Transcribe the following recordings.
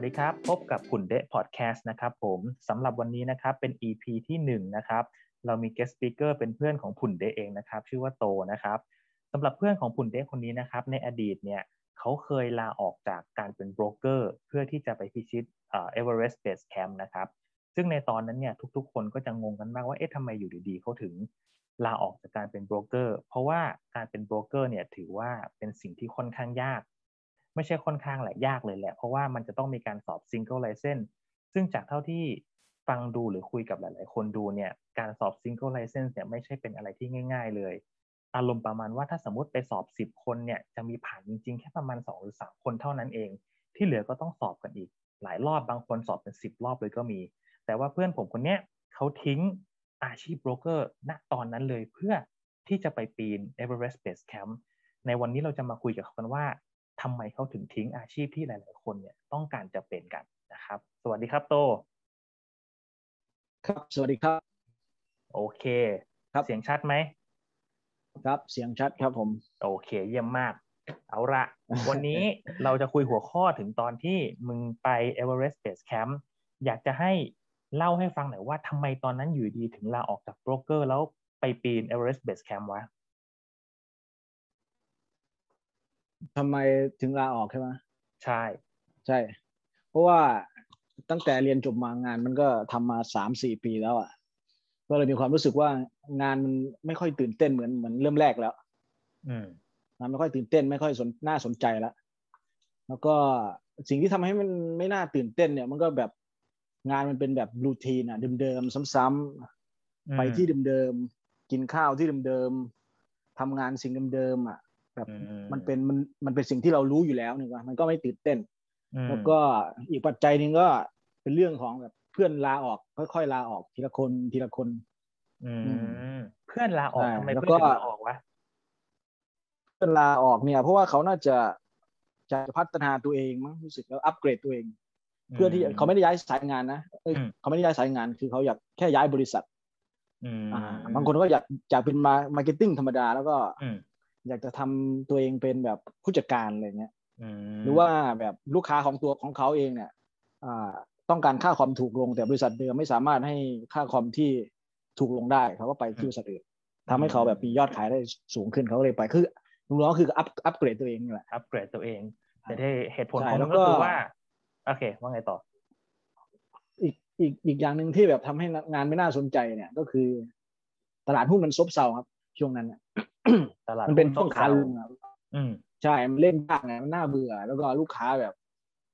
สวัสดีครับ พบกับขุนเดะพอดแคสต์นะครับผมสำหรับวันนี้นะครับเป็น EP ที่1นะครับเรามี guest speaker เป็นเพื่อนของผุนเดะเองนะครับชื่อว่าโตนะครับสำหรับเพื่อนของผุนเดะคนนี้นะครับในอดีตเนี่ยเขาเคยลาออกจากการเป็นโบรกเกอร์เพื่อที่จะไปพิชิตเอ่อ Everest Base Camp นะครับซึ่งในตอนนั้นเนี่ยทุกๆ คนก็จะงงกันมากว่าเอ๊ะทำไมอยู่ดีๆเขาถึงลาออกจากการเป็นโบรกเกอร์เพราะว่าการเป็นโบรกเกอร์เนี่ยถือว่าเป็นสิ่งที่ค่อนข้างยาก ไม่ใช่ค่อนข้างแหละยากเลยแหละ เพราะว่ามันจะต้องมีการสอบ Single License ซึ่งจากเท่าที่ฟังดูหรือคุยกับหลาย ๆ คนดูเนี่ยการสอบ Single License เนี่ยไม่ใช่เป็นอะไรที่ง่าย ๆ เลย อารมณ์ประมาณว่าถ้าสมมติไปสอบ 10 คนเนี่ยจะมีผ่านจริง ๆ แค่ประมาณ 2 หรือ 3 คนเท่านั้นเอง ที่เหลือก็ต้องสอบกันอีก หลายรอบบางคนสอบเป็น 10 รอบเลยก็มี แต่ว่าเพื่อนผมคนเนี้ยเขาทิ้งอาชีพโบรกเกอร์ณตอนนั้นเลยเพื่อที่จะไปปีน Everest Base Camp ในวันนี้เราจะมาคุยกับเขากันว่า ทำไมเขาถึงทิ้งอาชีพที่หลาย ๆ คนเนี่ยต้องการจะเป็นกันนะครับ สวัสดีครับโต ครับ สวัสดีครับ โอเค ครับเสียงชัดไหมครับเสียงชัดครับผม โอเคเยี่ยมมาก เอาละวันนี้เราจะคุยหัวข้อถึงตอนที่มึงไป Everest Base Camp อยากจะให้เล่าให้ฟังหน่อยว่าทำไมตอนนั้นอยู่ดีถึงลาออกจากโบรกเกอร์แล้วไปปีน Everest Base Camp วะ ทำไมถึงลาออกใช่ไหมใช่ ใช่ เพราะว่าตั้งแต่เรียนจบมางานมันก็ทำมาสามสี่ปีแล้วอะ ก็เลยมีความรู้สึกว่างานมันไม่ค่อยตื่นเต้นเหมือนเหมือนเริ่มแรกแล้ว อืมงานไม่ค่อยตื่นเต้นไม่ค่อยสนน่าสนใจแล้วแล้วก็สิ่งที่ทำให้มันไม่น่าตื่นเต้นเนี่ย มันก็แบบงานมันเป็นแบบรูทีนอะเดิมๆซ้ำๆไปที่เดิมๆกินข้าวที่เดิมๆทำงานสิ่งเดิมๆอะ แบบอืมมันเป็นมันมันเป็นสิ่งที่เรารู้อยู่แล้วนี่ว่ามันก็ไม่ตื่นเต้นอืมแล้วก็อีกปัจจัยหนึ่งก็เป็นเรื่องของแบบเพื่อนลาออกค่อยๆลาออกทีละคนทีละคนอืมอืมเพื่อนลาออกใช่ทำไมแล้วเพื่อนก็ถึงลาออกวะเพื่อนลาออกเนี่ย เพราะว่าเขาน่าจะจะพัฒนาตัวเองมั้งรู้สึกแล้วอัปเกรดตัวเอง เพื่อที่เขาไม่ได้ย้ายสายงานนะเอ้ยอืมเขาไม่ได้ย้ายสายงานคือเขาอยากแค่ย้ายบริษัทอืมอ่าบางคนก็อยากอยากเป็นมา marketing ธรรมดาแล้วก็ อืมอยากจะทำตัวเองเป็นแบบผู้จัดการอะไรเงี้ยอืมหรือว่าแบบลูกค้าของตัวของเขาเองเนี่ยอ่าต้องการค่าคอมถูกลงแต่บริษัทเดิมไม่สามารถให้ค่าคอมที่ถูกลงได้เขาก็ไปที่บริษัทอื่นทำให้เขาแบบมียอดขายได้สูงขึ้นเขาก็เลยไปคือลุงน้องคืออัพอัพเกรดตัวเองนี่แหละอัปเกรดตัวเอง แต่ที่เหตุผลใช่ของแล้มันวก็ก็คือว่าโอเคว่าไงต่อ อีกอีกอีกอย่างหนึ่งที่แบบทำให้งานไม่น่าสนใจเนี่ยก็คือ ตลาดหุ้นมันซบเซาครับ ช่วงนั้นน่ะตลาดมันเป็นหุ้ช่วงขาลงอะอืมใช่มันเล่นยากไงมันน่าเบื่อ แล้วก็ลูกค้าแบบ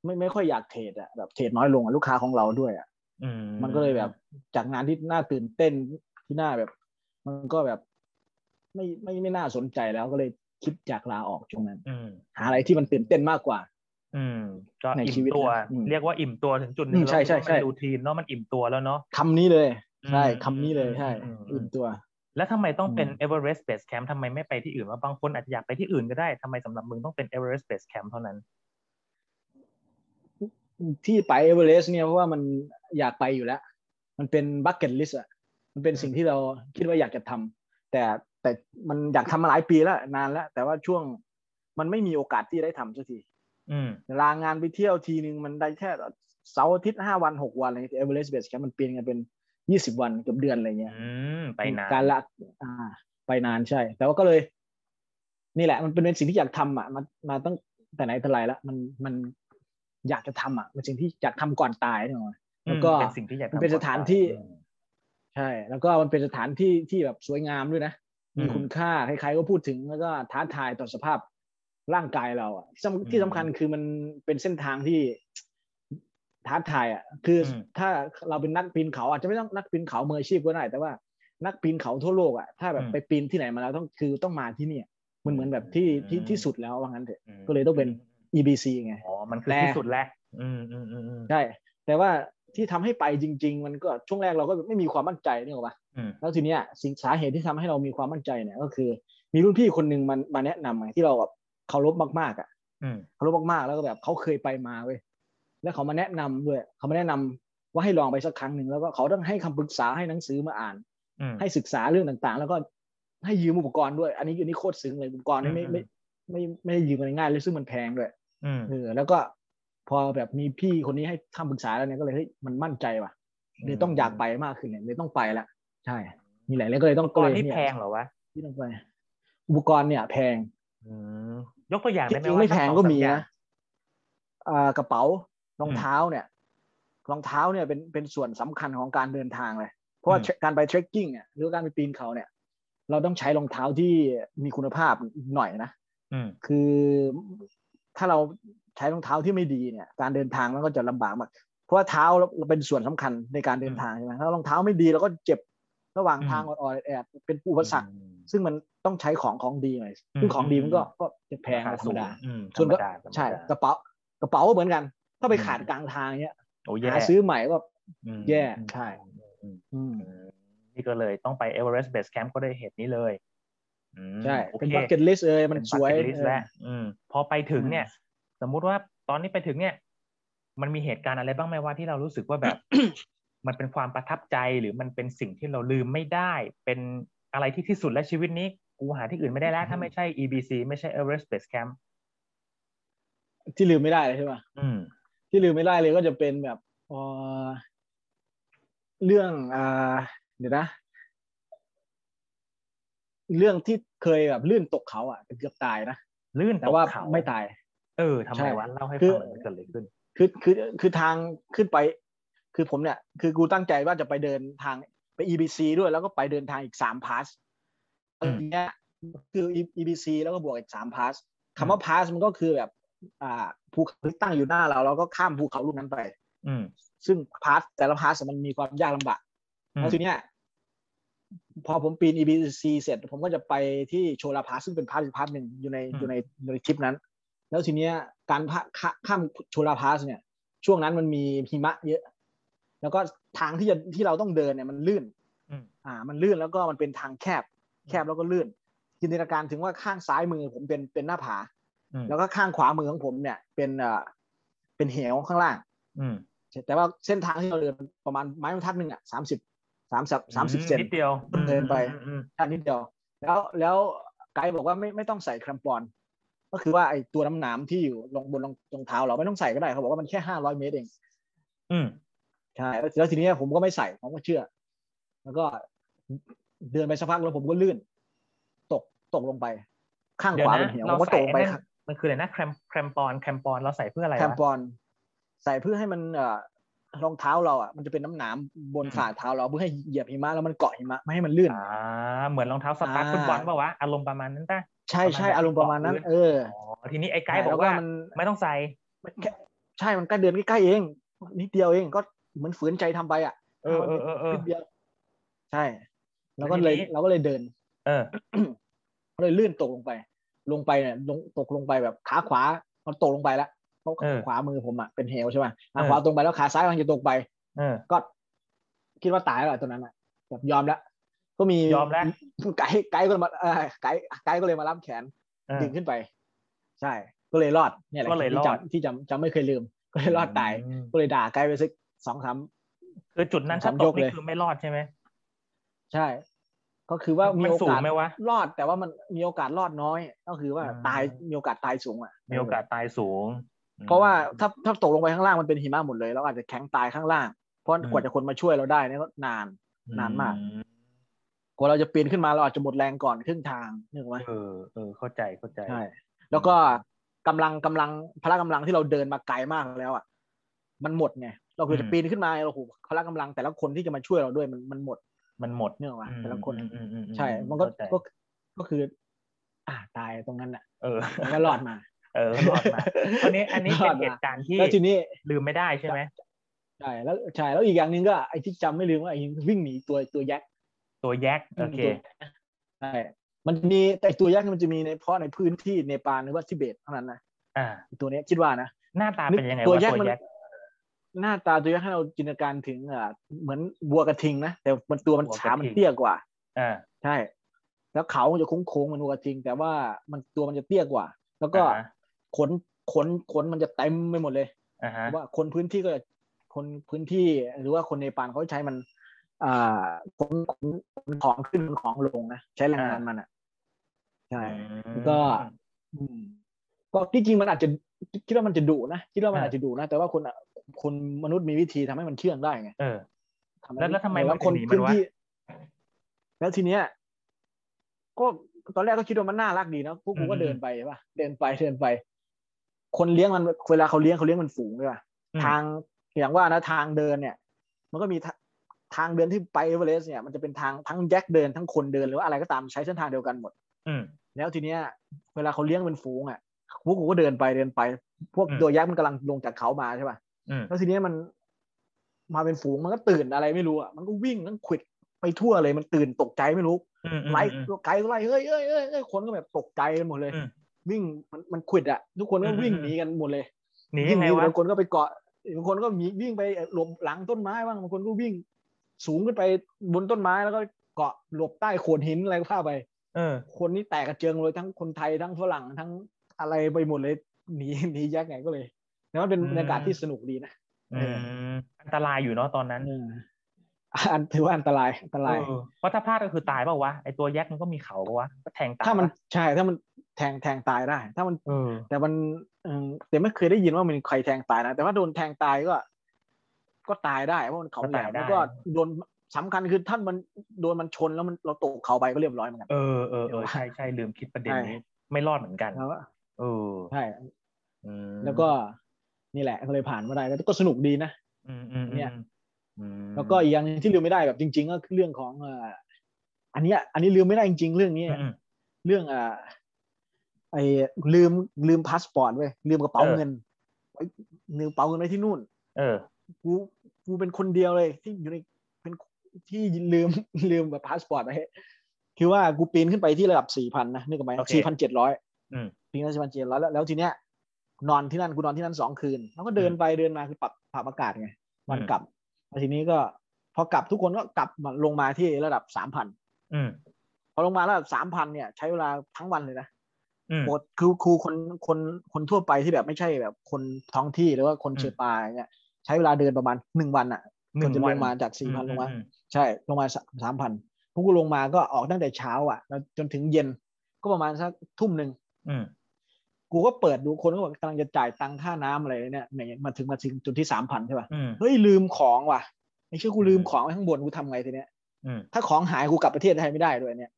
ไม่ไม่ค่อยอยากเทรดอะแบบเทรดน้อยลงอะลูกค้าของเราด้วยอะอืมมันก็เลยแบบจากงานที่น่าตื่นเต้นที่น่าแบบ มันก็แบบ ไม่ไม่ไม่น่าสนใจแล้วก็เลยคิดจากลาออกช่วงนั้นอืมหาอะไรที่มันตื่นเต้นมากกว่า อืมก็ในอิ่ชีมวิตตัวนะอืมเรียกว่าอิ่มตัวถึงจุดหนึอืงมใช่ใช่ใช่แล้วมันรูทีนเนาะมันอิ่มตัวแล้วเนาะคำนี้เลย ใช่อืมคำนี้เลยใช่อืมอืมอื่นตัว แล้วทำไมต้องเป็นอืม Everest Base Camp ทำไมไม่ไปที่อื่นว่าบางคนอาจจะอยากไปที่อื่นก็ได้ทำไมสำหรับมึงต้องเป็น Everest Base Camp เท่านั้น ที่ไปเอเวอเรสต์เนี่ยเพราะว่ามันอยากไปอยู่แล้ว มันเป็น bucket list อะมันเป็นสิ่งที่เราคิดว่าอยากจะทำแต่แต่มันอยากทำมาหลายปีแล้วนานแล้ว แต่ว่าช่วงมันไม่มีโอกาสที่ได้ทำสักทีอืมลางานไปเที่ยวทีนึงมันได้แค่เสาร์อาทิตย์ห้าวันหกวันอะไรเงี้ย Everest Base Camp มันเดินกันเป็น ยี่สิบวันเกือบเดือนอะไรเงี้ยอืมไปนานการละอ่า ไปนานใช่ แต่ว่าก็เลย นี่แหละ มันเป็นสิ่งที่อยากทำอะมามาตั้งแต่ไหนแต่ไรแล้วมันมันอยากจะทำอะมันสิ่งที่อยากทำก่อนตายเนี่ยหรอแล้วก็อืมเป็นสิ่งที่อยากมันทำเป็นสถานที่อืมใช่ แล้วก็มันเป็นสถานที่ที่แบบสวยงามด้วยนะอืมมีคุณค่าใครๆก็พูดถึงแล้วก็ท้าทายต่อสภาพร่างกายเราอะที่สำที่สำคัญคือมันเป็นเส้นทางที่ ท้าทายอะคืออมถ้าเราเป็นนักปีนเขาอาจจะไม่ต้องนักปีนเขามืออาชีพก็ได้ แต่ว่านักปีนเขาทั่วโลกอะถ้าแบบไปปีนที่ไหนมาแล้วต้องคือต้องมาที่เนี่ย มันเหมือนแบบที่ที่ที่สุดแล้วว่างั้นเถอะอืมก็เลยต้องเป็น EBC ไงอ๋อมันคือแต่ที่สุดแล้วอืมอืมอืมอืมใช่แต่ว่าที่ทำให้ไปจริง ๆ มันก็ช่วงแรกเราก็ไม่มีความมั่นใจนี่หรอกปะอืมแล้วทีเนี้ยสิ่งสาเหตุที่ทำให้เรามีความมั่นใจเนี่ยก็คือ มีรุ่นพี่คนหนึ่งมันมาแนะนำไงที่เราแบบเคารพมากๆอะอืมเคารพมากๆแล้วก็แบบเขาเคยไปมาเว้ย แล้วเขามาแนะนำด้วยเขามาแนะนำว่าให้ลองไปสักครั้งหนึ่งแล้วก็เขาต้องให้คำปรึกษาให้หนังสือมาอ่านอืมให้ศึกษาเรื่องต่างๆ แล้วก็ให้ยืมอุปกรณ์ด้วย อันนี้อันนี้โคตรซึ้งเลยอุปกรณ์นี่ไม่อืมไม่ไม่ไม่ได้ยืมกันง่ายๆเลยซึ่งมันแพงด้วยอืมเออแล้วก็พอแบบมีพี่คนนี้ให้คำปรึกษาแล้วเนี่ยก็เลยเฮ้ยมันมั่นใจว่ะเลยต้องอยากไปมากขึ้นเนี่ยเลยต้องไปละใช่นี่แหละเลยก็เลยต้องก่อนเลยนี่เนี่ยแพงเหรอวะที่ต้องไปอุปกรณ์เนี่ย แพงอืมยกตัวอย่างจได้ไหมริงๆว่าไม่แพงสัก็สอมีสาอย่านะอ่ากระเป๋า รองเท้าเนี่ยรองเท้าเนี่ยเป็นเป็นส่วนสำคัญของการเดินทางเลย เพราะว่าการไปเทรคกิ้งเนี่ยหรือการไปปีนเขาเนี่ย เราต้องใช้รองเท้าที่มีคุณภาพหน่อยนะอืมคือถ้าเราใช้รองเท้าที่ไม่ดีเนี่ย การเดินทางมันก็จะลำบากมากเพราะว่าเท้าเราเป็นส่วนสำคัญในการเดินทางใช่ไหมถ้ารองเท้าไม่ดีเราก็เจ็บระหว่างทางออดๆแอดๆเป็นอุปสรรคซึ่งมันต้องใช้ของของดีหน่อยซึ่งของดีมันก็ก็จะแพงราคาธรรสูมงดาอืมส่วนก็ธรรมดาธรรมดาใช่กระเป๋ากระเป๋าก็เหมือนกัน ถ้าไปอืมขาดกลางทางเนี้ยโอ้แย่หาซื้อใหม่ก็อืมแย่อืมใช่อืมอืมอืมนี่ก็เลยต้องไป Everest Base Camp ก็ได้เหตุนี้เลยอืมใช่โอเคเป็น bucket list เอยมันเป็นสวย bucket list เออแล้วอืมพอไปถึงอืมเนี่ย สมมุติว่าตอนนี้ไปถึงเนี่ย มันมีเหตุการณ์อะไรบ้างไหมว่าที่เรารู้สึกว่าแบบ มันเป็นความประทับใจหรือมันเป็นสิ่งที่เราลืมไม่ได้ เป็นอะไรที่ที่สุดและชีวิตนี้กูหาที่อื่นไม่ได้แล้ว ถ้าไม่ใช่ EBC ไม่ใช่ Everest Base Camp ที่ลืมไม่ได้เลยใช่ป่ะอืม ที่ลืมไม่ได้เลยก็จะเป็นแบบเอ่อเรื่องอ่าเดี๋ยวนะ เรื่องที่เคยแบบลื่นตกเขาอะเกือบตายนะลื่นแต่ตกว่าเขาไม่ตาย เออทำไมใช่วะเล่าให้คืฟัองหน่อยมันเกิดอะไรขึ้น คือคือคือทางขึ้นไป คือผมเนี่ย คือกูตั้งใจว่าจะไปเดินทางไป EBC ด้วยแล้วก็ไปเดินทางอีกสามพาสอืมอันเนี้ยคือ EBC แล้วก็บวกอีกสามพาสอืมคำว่าพาสมันก็คือแบบ อ่าภูเขาที่ตั้งอยู่หน้าเราเราก็ข้ามภูเขาลูกนั้นไป อืมซึ่งพาสแต่ละพาสมันมีความยากลำบากอืมแล้วทีเนี้ยพอผมปีน EBC เสร็จ ผมก็จะไปที่โชลาพาสซึ่งเป็นพาสอีกพาสหนึ่งอยู่ในอยู่ในอยู่ในทริปนั้น แล้วทีเนี้ยการพาข้าข้ามโชลาพาสเนี่ย ช่วงนั้นมันมีหิมะเยอะ แล้วก็ทางที่จะที่เราต้องเดินเนี่ยมันลื่นอืมอ่า มันลื่นแล้วก็มันเป็นทางแคบ แคบแล้วก็ลื่นจินตนาการถึงว่าข้างซ้ายมือผมเป็นเป็นหน้าผาอืม แล้วก็ข้างขวามือของผมเนี่ย เป็นเอ่อเป็นเหวข้างล่าง อืมแต่ว่าเส้นทางที่เราเดินประมาณไม้บรรทัดหนึ่งอะสามสิบสามสิบสามสิบเซนนิดเดียวเดินไปอืมอืมแค่นิดเดียว แล้วแล้วไกด์บอกว่าไม่ไม่ต้องใส่แครมปอน ก็คือว่าไอ้ตัวน้ำหนามที่อยู่ลงบนรองรองเท้าเราไม่ต้องใส่ก็ได้เขาบอกว่ามันแค่ห้าร้อยเมตรเอง อืมใช่แล้วแล้วทีนี้ผมก็ไม่ใส่ผมก็เชื่อ แล้วก็เดินไปสักพักแล้วผมก็ลื่น ตกตกลงไป ข้างเดี๋ยขววานะเป็นเหวผเรามก็ตใส่กลงไปไอ้นั่น มันคืออะไรนะแครมแครมปอนแครมปอนเราใส่เพื่ออะไรแครมวะปอนใส่เพื่อให้มันเอ่อรองเท้าเราอะมันจะเป็นน้ำหนามบนอืมฝ่าเท้าเราเพื่อให้เหยียบหิมะแล้วมันเกาะหิมะไม่ให้มันลื่นอ่าเหมือนรองเท้าสตาร์ทอ่าฟุตบอลป่าวะอารมณ์ประมาณนั้นป่ะใช่ใช่ประมาณแบบอารมณ์ประมาณนั้นเกาะพื้นเอออ๋อทีนี้ไอ้ไกด์ใช่บอกว่าแล้วก็มันไม่ต้องใส่มันแค่ใช่มันใกล้เดินใกล้ๆเองนิดเดียวเองก็เหมือนฝืนใจทำไปอะเออเออเออเออนิดเดียวใช่ แล้วก็แล้วทีเลยนี้เราก็เลยเดิน เออก็เลยลื่นตกลงไป ลงไปเนี่ยลงตกลงไปแบบขาขวามันตกลงไปแล้วเพราะเออขวามือผมอะเป็นเหวใช่ไหมขาเออขวาตรงไปแล้วขาซ้ายกำลังจะตกไปเออก็คิดว่าตายแล้วอะตอนนั้นอะแบบยอมแล้วก็มียอมแล้วไกด์ไกด์ก็มาเออไกด์ไกด์ก็เลยมารับแขนเออดึงขึ้นไป ใช่ ก็เลยรอดเนี่ยแหละก็เลยที่รอดจำที่จำจำไม่เคยลืม ก็เลยรอดตายอืมก็เลยด่าไกด์ไปสักสองสามคือจุดนั้นถ้าสามตยกกนี่เลยคือไม่รอดใช่ไหมใช่ ก็คือว่ามีมันโอสูงกาสไหมวะรอดแต่ว่ามันมีโอกาสรอดน้อย ก็คือว่าอืมตายมีโอกาสตายสูงอะมีโอกาสตายสูง เพราะว่าถ้าถ้าตกลงไปข้างล่างมันเป็นหิมะหมดเลยเราอาจจะแข็งตายข้างล่าง เพราะอืมกว่าจะคนมาช่วยเราได้เนี่ยก็นานนานมากอืกว่าเราจะปีนขึ้นมาเราอาจจะหมดแรงก่อนครึ่งทางนึกไหมเออเออเข้าใจเข้าใจใช่แล้วก็กำลังกำลังพละกำลังที่เราเดินมาไกลมากแล้วอะมันหมดไงเราคือจะปีนขึ้นมาเราโหพละกำลังแต่ละคนที่จะมาช่วยเราด้วยมันมันหมด มันหมดเนื่องว่าอืมแต่ละคนอืมอืมอืมใช่ มันก็เข้าใจก็ก็คือ อ่าตายตรงนั้นอะ เออแล้วก็รอดมา เออรอดมาอันนี้อันนี้รเป็อนดมาเหตุการณ์ที่แล้วทีนี้ลืมไม่ได้ใช่ไหมใช่แล้วใช่แล้วอีกอย่างหนึ่งก็ไอ้ที่จำไม่ลืมว่าไอ้วิ่งหนีตัวตัวยักษ์ตัวแยกโอเคใช่มันจะมีแต่ตัวยักษ์มันจะมีในเพราะในพื้นที่เนปาลหรือว่าทิเบตเท่านั้นนะอ่าตัวเนี้ยคิดว่านะหน้าตาเป็นยังไงตัววะยักษ์ตัวมันแยก หน้าตาตัวยักษ์ให้เราจินตนาการถึงอ่าเหมือนวัวกระทิงนะแต่มันตัวมันวัวกระขาทิงมันเตี้ยกว่าอ่าใช่ แล้วเขามันจะโค้งๆเหมันวัวกระทิง แต่ว่ามันตัวมันจะเตี้ยกว่า แล้วก็อ่าฮะขนขนขนมันจะเต็มไปหมดเลยอ่าฮะเพราะว่าคนพื้นที่ก็จะคนพื้นที่หรือว่าคนเนปาลเขาใช้มันอ่าขนขนขนของขึ้นขนของลงนะใช้แรงงานมันอะใช่แล้วก็อืมก็ที่จริงมันอาจจะคิดว่ามันจะดุนะคิดว่ามันอ่าอาจจะดุนะ แต่ว่าคนอะ คนมนุษย์มีวิธีทำให้มันเชื่องได้ไงเออทำให้แล้วแล้วทำไมต่มันคนถึงหนีมันพื้นวะที่แล้วทีเนี้ยก็ตอนแรกก็คิดว่ามันน่ารักดีนะพวกกูก็อืมเดินไปป่ะเดินไปเดินไป คนเลี้ยงมันเวลาเขาเลี้ยงเขาเลี้ยงมันฝูงด้วยป่ะอืมทางอย่างว่านะทางเดินเนี่ย มันก็มีทาทางเดินที่ไปเอเวอเรสต์เนี่ยมันจะเป็นทางทั้งแจ็คเดินทั้งคนเดินหรือว่าอะไรก็ตามใช้เส้นทางเดียวกันหมด อืมแล้วทีเนี้ย เวลาเขาเลี้ยงเป็นฝูงอะพวกกูก็เดินไปเดินไป พวกอืมตัวยักษ์มันกำลังลงจากเขามาใช่ป่ะอืม แล้วทีเนี้ยมันมาเป็นฝูงมันก็ตื่นอะไรไม่รู้อะมันก็วิ่งทั้งขวิดไปทั่วเลยมันตื่นตกใจไม่รู้อืมอืมไล่อืมไกลก็ไล่เฮ้ยเฮ้ยเฮ้ยเฮ้ยคนก็แบบตกใจกันหมดเลยอืมวิ่งมันมันขวิดอะ ทุกคนก็อืมวิ่งอืมหนีกันหมดเลยหนีวิ่ยังไงวะบางคนก็ไปเกาะบางคนก็มีวิ่งไปหลบหลังต้นไม้บ้างบางคนก็วิ่ง สูงขึ้นไปบนต้นไม้แล้วก็เกาะหลบใต้โขดหินอะไรก็พาไป เออ คนนี้แตกกระเจิงเลยทั้งคนไทยทั้งฝรั่งทั้งอะไรไปหมดเลยหนีหนีแยกไงก็เลย แต่ว่าเป็นอืมบรรยากาศที่สนุกดีนะอืมอันตรายอยู่เนาะตอนนั้นเอออันถือว่าอันตรายอันตรายเออเพราะถ้าพลาดก็คือตายเปล่าวะไอตัวแยกมันก็มีเขาปะวะก็แทงตายถ้ามันปะใช่ถ้ามันแทงแทงตายได้ ถ้ามันเออแต่มันเออแต่ไม่เคยได้ยินว่ามันมีใครแทงตายนะแต่ว่าโดนแทงตายก็ ก็ตายได้เพราะมันเขาแหลมแล้วก็โดนสำคัญคือท่านมันโดนมันชนแล้วมันเราตกเขาไปก็เรียบร้อยเหมือนกันเออเออเออใช่ใช่ลืมคิดประเด็นนี้ไม่รอดเหมือนกันแล้วก็เออใช่อืมแล้วก็ นี่แหละก็เลยผ่านมาได้แล้วก็สนุกดีนะอืมอืมเนี่ยอืมแล้วก็อีกอย่างหนึงที่ลืมไม่ได้แบบจริง ๆ ก็คือเรื่องของเอ่ออันเนี้ยอันนี้ลืมไม่ได้จริง ๆ เรื่องนี้อืมอืมเรื่องอ่าไอ้ลืมลืมพาสปอร์ตเว้ยลืมกระเป๋าเออเงินไว้ลืมกระเป๋าเงินไว้ที่นู่น เออกูกูเป็นคนเดียวเลย ที่อยู่ในเป็นที่ลืมลืมแบบพาสปอร์ตไว้คือว่ากูปีนขึ้นไปที่ระดับสี่พันนะนึกออกไหมโอเคสี่พันเจ็ดร้อยอืมปีนขึ้นสี่พันเจ็ดร้อยแล้วแล้วทีเนี้ย นอนที่นั่นกูนอนที่นั่นสองคืน แล้วก็เดินไปเดินมาคือปรับปรับอากาศไงวันอืมกลับแล้วทีนี้ก็พอกลับทุกคนก็กลับมาลงมาที่ระดับสามพันอืมพอลงมาระดับสามพันเนี่ย ใช้เวลาทั้งวันเลยนะอืมปกติคือครูคนคนคนทั่วไปที่แบบไม่ใช่แบบ คนท้องที่หรือว่าคนอืมเชอปาอย่างเงี้ยใช้เวลาเดินประมาณหนึ่งวันอะหนึ่งก่อจะลงมาจากสี่พันลงมาอือใช่ ลงมาสามพันพวกกูลงมาก็ออกตั้งแต่เช้าอะแล้วจนถึงเย็นก็ประมาณสักทุ่มหนึ่งอืม กูก็เปิดดูคนก็บอกกำลังจะจ่ายตังค่าน้ำอะไรเนี่ยเนี่ยมาถึงมาถึงจุดที่สามพันใช่ป่ะอืมเฮ้ยลืมของว่ะไอ้เชี่ยกูลืมอืมของไว้ข้างบนกูทำไงทีเนี้ยอืมถ้าของหายกูกลับประเทศไทยไม่ได้ด้วยเนี่ย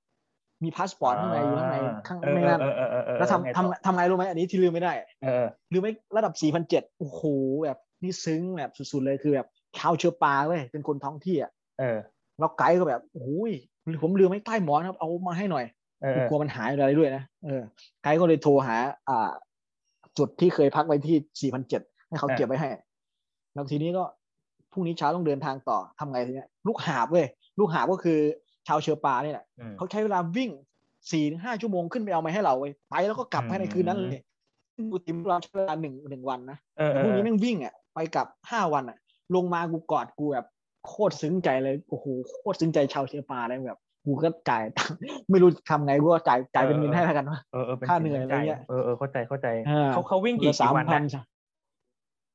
มีพาสปอร์ตข้างในอยู่ข้างในข้างเออไม่นั่นเออเออเออเออแล้วไงทำต่อทำทำไงรู้ไหมอันนี้ที่ลืมไม่ได้เออลืมไม่ระดับสี่พันเจ็ดโอ้โหแบบนี่ซึ้งแบบสุดๆเลยคือแบบชาวเชื้อปลาเว้ยเป็นคนท้องที่อะเออแล้วไกด์ก็แบบโอ้ยผมลืมไม่ใต้หมอนครับเอามาให้หน่อยเออเออ กลัวมันหายอะไรด้วยนะเออไกด์ก็เลยโทรหา อ่า จุดที่เคยพักไว้ที่สี่พันเจ็ดให้เขาเก็บไว้ให้ แล้วทีนี้ก็พรุ่งนี้เช้าต้องเดินทางต่อทำไงทีเนี้ยลูกหาบเว้ยลูกหาบก็คือชาวเชื้อปลาเนี่ยแหละอืมเขาใช้เวลาวิ่งสี่ถึงห้าชั่วโมงขึ้นไปเอามาให้เราเว้ยไปแล้วก็กลับอืมภายในคืนนั้นเลยกูติมเราใช้เวลาหนึ่งหนึ่งวันนะเออเอแต่อพรุ่งนี้เออแม่งวิ่งอะไปกลับห้าวันอะ ลงมากูกอดกูแบบโคตรซึ้งใจเลยโอ้โหโคตรซึ้งใจชาวเชื้อปลาเลยแบบ กูก็จ่ายตังค์ไม่รู้ทำไงกูก็จ่ายจ่ายเป็นเงินให้แล้วกันวะเออเออเป็นค่าเหนื่อยอะไรเงี้ยเออเออเข้าใจเข้าใจอ่าเขาเขาวิ่งกี่สากี่มวันพันนะ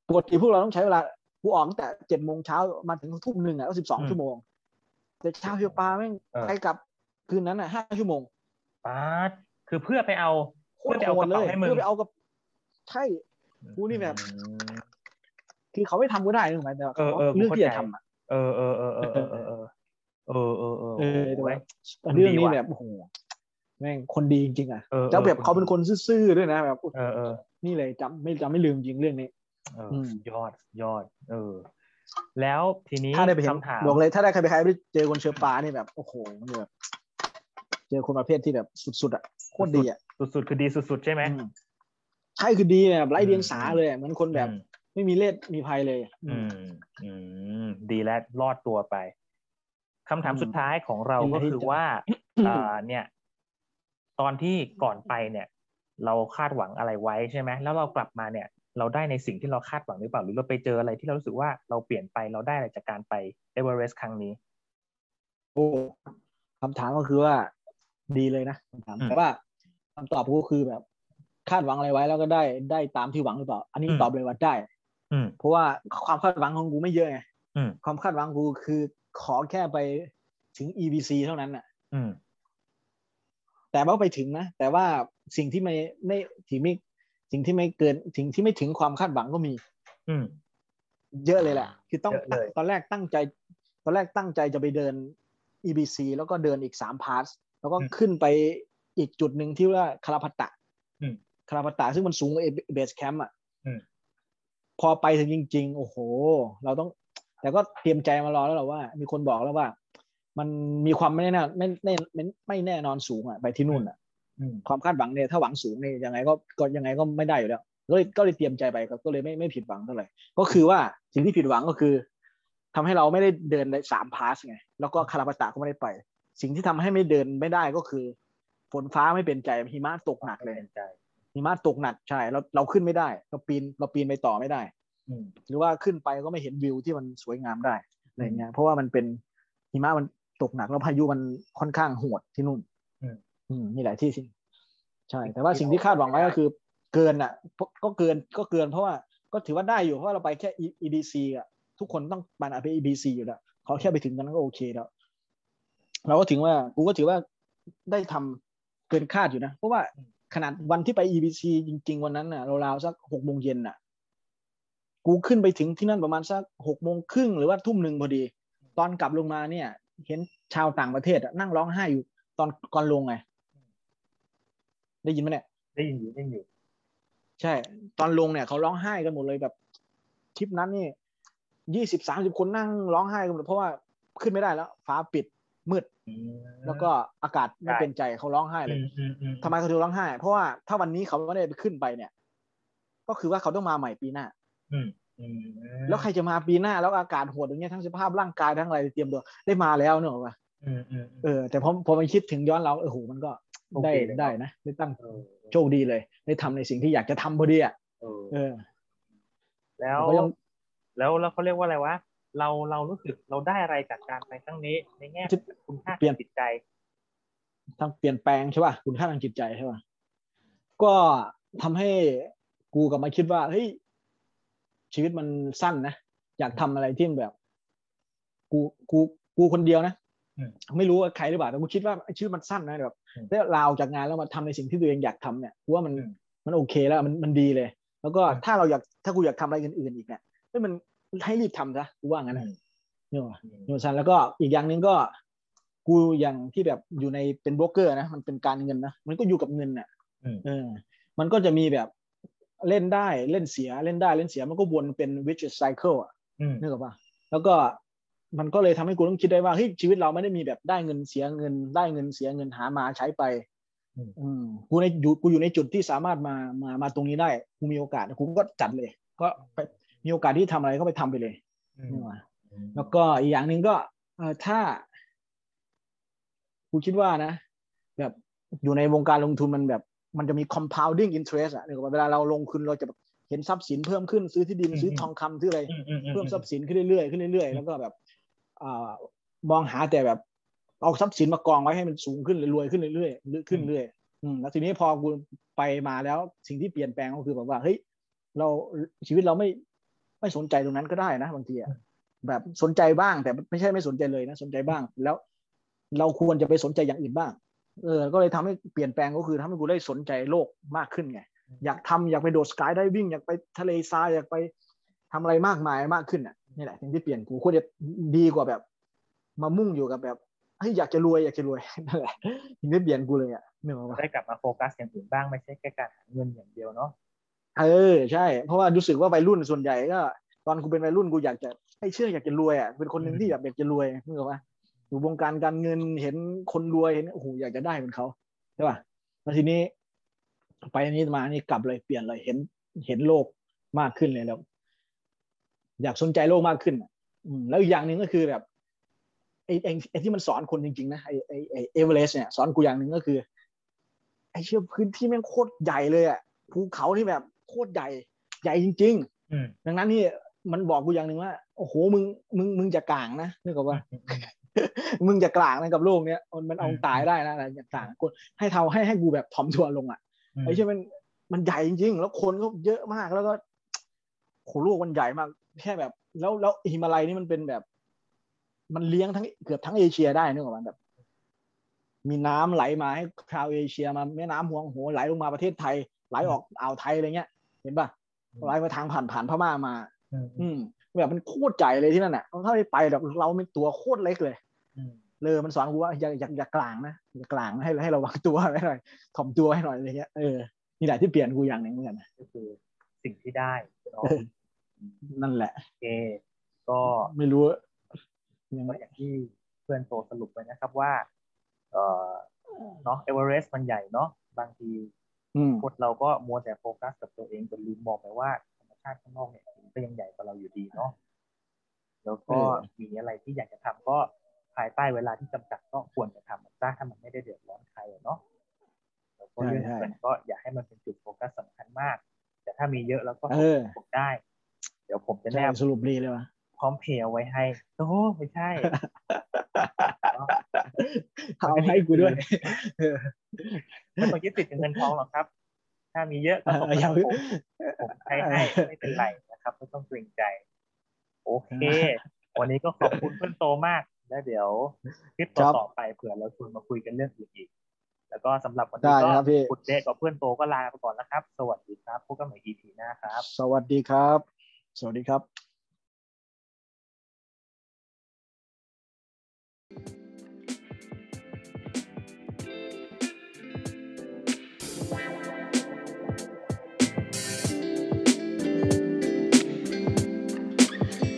ปกติพวกเราต้องใช้เวลากูออกตั้งแต่เจ็ดโมงเช้ามาถึงทุ่มหนึ่งอะก็สิบสองชั่วโมง แต่ชาวเชื้อปลาแม่งไปกลับคืนนั้นอะห้าชั่วโมงป้าดคือเพื่อไปเอาโคตรเพื่อไปเอาโหดเลยกระเป๋าให้มึงเพื่อไปเอากับใช่กูนี่แบบอืมคือเขาไม่ทำก็ได้ถูกไหมแต่ว่าเออเออเรื่องที่เข้าใจจะทำอะเออเออเออเออ เออเออเออเออเออเออเออแต่โอ้ว่ายคนเรื่องนี้ดีว่ะแบบโอ้โหแม่งคนดีจริงๆอะเออแล้วแบบเออเขาเป็นคนซื่อๆด้วยนะแบบเออเออนี่เลยจำไม่จำไม่ลืมจริงเรื่องนี้เอออืมยอดยอด เออ แล้วทีนี้ถ้าได้ไปเห็นคำถามบอกเลยถ้าได้ใครไปใครไปเจอคนเชื้อปลานี่แบบโอ้โหมันแบบเจอคนประเภทที่แบบสุดๆอะโคตรดีอะสุดๆคือดีสุดๆใช่ไหมอืมใช่คือดีแบบไร้เดียงสาเลยอะเหมือนคนแบบอืมไม่มีเล่ห์มีภัยเลย อืม อืม ดีแล้วรอดตัวไป คำถามอืมสุดท้ายของเราเป็นก็อะไรที่คือจะว่าอ่าเนี่ย ตอนที่ก่อนไปเนี่ย เราคาดหวังอะไรไว้ใช่ไหมแล้วเรากลับมาเนี่ย เราได้ในสิ่งที่เราคาดหวังหรือเปล่า หรือเราไปเจออะไรที่เรารู้สึกว่าเราเปลี่ยนไปเราได้อะไรจากการไปเอเวอเรสต์ครั้งนี้ โอ้คำถามก็คือว่าดีเลยนะคำถามอืมแต่ว่าคำตอบก็คือแบบ คาดหวังอะไรไว้แล้วก็ได้ได้ตามที่หวังหรือเปล่า อันนี้อืมตอบเลยว่าได้อืมเพราะว่าความคาดหวังของกูไม่เยอะไงอืมความคาดหวังกูคือ ขอแค่ไปถึง EVC เท่านั้นน่ะอืมแต่ว่าไปถึงนะ แต่ว่าสิ่งที่ไม่ไม่ที่ไม่สิ่งที่ไม่เกินสิ่งที่ไม่ถึงความคาดหวังก็มี อืมเยอะเลยแหละ คือต้องเยอะเลยตอนแรกตั้งใจ ตอนแรกตั้งใจจะไปเดิน EBC แล้วก็เดินอีกสามพาร์ทแล้วก็ขึ้นไปอีกจุดหนึ่งที่ว่ากาลาปัตตาร์อืมกาลาปัตตาร์ซึ่งมันสูงกว่า base camp อะอืมพอไปถึงจริง ๆ โอ้โห เราต้อง แต่ก็เตรียมใจมารอแล้วแหละว่า มีคนบอกแล้วว่า มันมีความไม่แน่ไม่ไม่ไม่ไม่แน่นอนสูงอะไปที่นู่นอะอืมความคาดหวังเนี่ยถ้าหวังสูงเนี่ยยังไงก็ก็ยังไงก็ไม่ได้อยู่แล้วก็เลยก็เลยเตรียมใจไปก็ก็เลยไม่ไม่ผิดหวังเท่าไหร่ก็คือว่าสิ่งที่ผิดหวังก็คือทำให้เราไม่ได้เดินได้สามพาสไงแล้วก็คาราบาตะก็ไม่ได้ไป สิ่งที่ทำให้ไม่เดินไม่ได้ก็คือฝนฟ้าไม่เป็นใจหิมะตกหนักเลยเป็นใจหิมะตกหนักใช่เราเราขึ้นไม่ได้ เราปีนเราปีนไปต่อไม่ได้อืม หรือว่าขึ้นไปก็ไม่เห็นวิวที่มันสวยงามได้อะไรเงี้ยเพราะว่ามันเป็นหิมะมันตกหนักแล้วพายุมันค่อนข้างโหดที่นู่น อืมอืมนี่แหละที่สิ่งใช่ แต่ว่าสิ่งที่คาดหวังไว้ก็คือ เกินอะ ก็เกินก็เกินเพราะว่าก็ถือว่าได้อยู่เพราะว่าเราไปแค่ EDC อะทุกคนต้องมาไป EDC อยู่แล้วเขาแค่ไปถึงกันก็โอเคแล้วเราก็ถึงว่ากูก็ถือว่าได้ทำเกินคาดอยู่นะ เพราะว่าขนาดวันที่ไป EBC จริง ๆ วันนั้นน่ะราวๆสักหกโมงเย็นน่ะ กูขึ้นไปถึงที่นั่นประมาณสักหกโมงครึ่งหรือว่าทุ่มหนึ่งพอดี ตอนกลับลงมาเนี่ย เห็นชาวต่างประเทศอะนั่งร้องไห้อยู่ตอนก่อนลงไง ได้ยินไหมเนี่ยได้ยินอยู่ได้ยินอยู่ ใช่ ตอนลงเนี่ยเขาร้องไห้กันหมดเลยแบบทริปนั้นนี่ยี่สิบสามสิบคนนั่งร้องไห้กันหมดเพราะว่าขึ้นไม่ได้แล้ว ฟ้าปิดมืดอืมแล้วก็อากาศไม่เป็นใจเขาร้องไห้เลอืยมอืมอืมทำไมเขาถึงร้องไห้ เพราะว่าถ้าวันนี้เขาไม่ได้ไปขึ้นไปเนี่ย ก็คือว่าเขาต้องมาใหม่ปีหน้าอืมอืม แล้วใครจะมาปีหน้าแล้วอากาศโหดอย่างเงี้ยทั้งสภาพร่างกายทั้งอะไรเตรียมตัวได้มาแล้วเนอะวะอืมอืมเออ แต่พอพอมาคิดถึงย้อนเราเออโหมันก็โอเคได้เลยได้นะได้ตั้งเออโชคดีเลย ได้ทำในสิ่งที่อยากจะทำพอดีอะเออเออแล้วก็ยังแล้วแล้วเขาเรียกว่าอะไรวะเราเรารู้สึกเราได้อะไรจากการไปครั้งนี้ ในแง่จะคุณค่าเปลี่ยนจิตใจทั้งเปลี่ยนแปลงใช่ป่ะคุณค่าทางจิตใจใช่ป่ะก็ทำให้กูกลับมาคิดว่าเฮ้ย ชีวิตมันสั้นนะอยากทำอะไรที่มันแบบ กูกูกูคนเดียวนะอืมไม่รู้ว่าใครหรือเปล่าแต่กูคิดว่าชีวิตมันสั้นนะแบบอืมได้ลาออกจากงานแล้วมาทำในสิ่งที่ตัวเองอยากทำเนี่ยกูว่ามันอืมมันโอเคแล้วมันมันดีเลย แล้วก็อืมถ้าเราอยากถ้ากูอยากทำอะไรอื่นๆอีกเนี่ยเฮ้ยมันให้รีบทำซะกูว่างั้นนะอืมเนี่ยว่ะอืมโยซันแล้วก็อีกอย่างหนึ่งก็กูอย่างที่แบบอยู่ในเป็นโบรกเกอร์นะมันเป็นการเงินนะมันก็อยู่กับเงินน่ะอืมเออ มันก็จะมีแบบ เล่นได้เล่นเสียเล่นได้เล่นเสียมันก็วนเป็น vicious cycle อะอืมนึกออกปะแล้วก็มันก็เลยทำให้กูต้องคิดได้ว่าเฮ้ยชีวิตเราไม่ได้มีแบบได้เงินเสียเงิน ได้เงินเสียเงินหามาใช้ไป อืมกูในอยู่กูอยู่ในจุดที่สามารถมามามาตรงนี้ได้กูมีโอกาสกูก็จัดเลย ก็ไปมีโอกาสที่ทำอะไรก็ไปทำไปเลยอืมนี่ว่าแล้วก็อีกอย่างหนึ่งก็เอ่อถ้ากูคิดว่านะ แบบอยู่ในวงการลงทุนมันแบบ มันจะมี compounding interest อะเดี๋ยวเวลาเราลงทุนเราจะแบบเห็นทรัพย์สินเพิ่มขึ้นซื้อที่ดินอืมซื้อทองคำซื้ออะไรอืมอืมอืมเพิ่มทรัพย์สินขึ้นเรื่อยๆขึ้นเรื่อยๆแล้วก็แบบอ่ามองหาแต่แบบเอาทรัพย์สินมากองไว้ให้มันสูงขึ้นรวยขึ้นเรื่อยๆขึ้นเรื่อยๆอืมแล้วทีนี้พอกูไปมาแล้วสิ่งที่เปลี่ยนแปลงก็คือแบบว่าเฮ้ยเราชีวิตเราไม่ไม่สนใจตรงนั้นก็ได้นะบางทีอะแบบสนใจบ้างแต่ไม่ใช่ไม่สนใจเลยนะ สนใจบ้างแล้ว เราควรจะไปสนใจอย่างอื่นบ้าง เออก็เลยทำให้เปลี่ยนแปลงก็คือทำให้กูได้สนใจโลกมากขึ้นไงอยากทำอยากไปโดดสกายไดวิ่งอยากไปทะเลทรายอยากไปทำอะไรมากมายมากขึ้นอะนี่แหละสิ่งที่เปลี่ยนกูควรจะดีกว่าแบบ มามุ่งอยู่กับแบบเฮ้ยอยากจะรวยอยากจะรวยนั่นแหละสิ่งที่เปลี่ยนกูเลยอะนึกออกปะได้กลับมาโฟกัสอย่างอื่นบ้างไม่ใช่แค่การหาเงินอย่างเดียวเนาะเออใช่ เพราะว่ารู้สึกว่าวัยรุ่นส่วนใหญ่ก็ ตอนกูเป็นวัยรุ่นกูอยากจะให้เชื่ออยากจะรวยอะเป็นคนหนึ่งที่แบบอยากจะรวยนึกออกปะ อยู่วงการการเงินเห็นคนรวยเห็นโอ้โหอยากจะได้เหมือนเขาใช่ป่ะแล้วทีนี้ ไปอันนี้มานี่กลับเลยเปลี่ยนเลยเห็นเห็นโลกมากขึ้นเลยแล้ว อยากสนใจโลกมากขึ้นอะอืมแล้วอีกอย่างหนึ่งก็คือแบบไอ้ไอ้ไอ้ที่มันสอนคนจริงๆนะไอ้ไอ้ไอ้เอเวอเรสต์เนี่ยสอนกูอย่างหนึ่งก็คือ ไอ้เชื่อพื้นที่แม่งโคตรใหญ่เลยอะภูเขาที่แบบโคตรใหญ่ ใหญ่จริงอืมๆดังนั้นนี่มันบอกกูอย่างหนึ่งว่า โอ้โหมึงมึงมึงจะกลางนะนึกออกว่า อืมอืมมึงจะกลางนะกับโลกเนี้ยมันมันเอาอืมตายได้นะอะไรอย่างต่างกูให้เท่าให้ให้กูแบบถ่อมตัวลงอะไอ้เชื่อมันมันใหญ่จริงๆ แล้วคนก็เยอะมากแล้วก็โหโลกมันใหญ่มาก แค่แบบ แล้วแล้วฮิมาลัยนี่มันเป็นแบบ มันเลี้ยงทั้งเกือบทั้งเอเชียได้นึกออกไหมแบบมีน้ำไหลมาให้ชาวเอเชียมาแม่น้ำหวงโหไหลลงมาประเทศไทย ไหลออกอ่าวไทยอะไรเงี้ย เห็นป่ะไหลมาทางผ่านผ่านพม่ามา อืมอืมแบบมันโคตรใหญ่เลยที่นั่นอะถ้าไม่ไปแบบเราเป็นตัวโคตรเล็กเลยอืม เลยมันสอนกูว่าอย่าอย่าอย่ากลางนะอย่ากลางนะให้ให้ระวังตัวไว้หน่อยถ่อมตัวให้หน่อยอะไรเงี้ยเออนี่แหละที่เปลี่ยนกูอย่างหนึ่งเหมือนกันนะก็คือสิ่งที่ได้เนาะนั่นแหละโอเคก็ไม่รู้ยังก็ไงอย่างที่เพื่อนโตสรุปไปนะครับว่า เออเนาะเอเวอเรสต์มันใหญ่เนาะบางทีอืมคนเราก็มัวแต่โฟกัสกับตัวเองจนลืมมองไปว่าธรรมชาติข้างนอกเนี่ยมันก็ยังใหญ่กว่าเราอยู่ดีเนาะแล้วก็มีอะไรที่อยากจะทำก็ ภายใต้เวลาที่จำกัดก็ควรจะทำมันซะถ้ามันไม่ได้เดือดร้อนใครอะเนาะแล้วก็เรื่องเงินก็อย่าให้มันเป็นจุดโฟกัสสำคัญมาก แต่ถ้ามีเยอะแล้วก็เออผมได้ เดี๋ยวผมจะแนใช่บสรุปดีเลยวะพร้อมเพย์เอาไว้ให้โอ้ไม่ใช่เอาให้กูด้วยไม่ต้องยึดติดกับเงินทองหรอกครับ ถ้ามีเยอะก็ส่งเอออย่ามาให้ผมผมใช้ให้ไม่เป็นไรนะครับไม่ต้องเกรงใจ โอเค วันนี้ก็ขอบคุณเพื่อนโตมาก แล้วเดี๋ยวคลิปครับต่อๆไปเผื่อเราชวนมาคุยกันเรื่องอื่นอีก แล้วก็สำหรับวันได้นี้ก็ครับพี่คุณเดชกับเพื่อนโตก็ลาไปก่อนนะครับ สวัสดีครับพบกันใหม่ EP หน้าครับ สวัสดีครับ สวัสดีครับ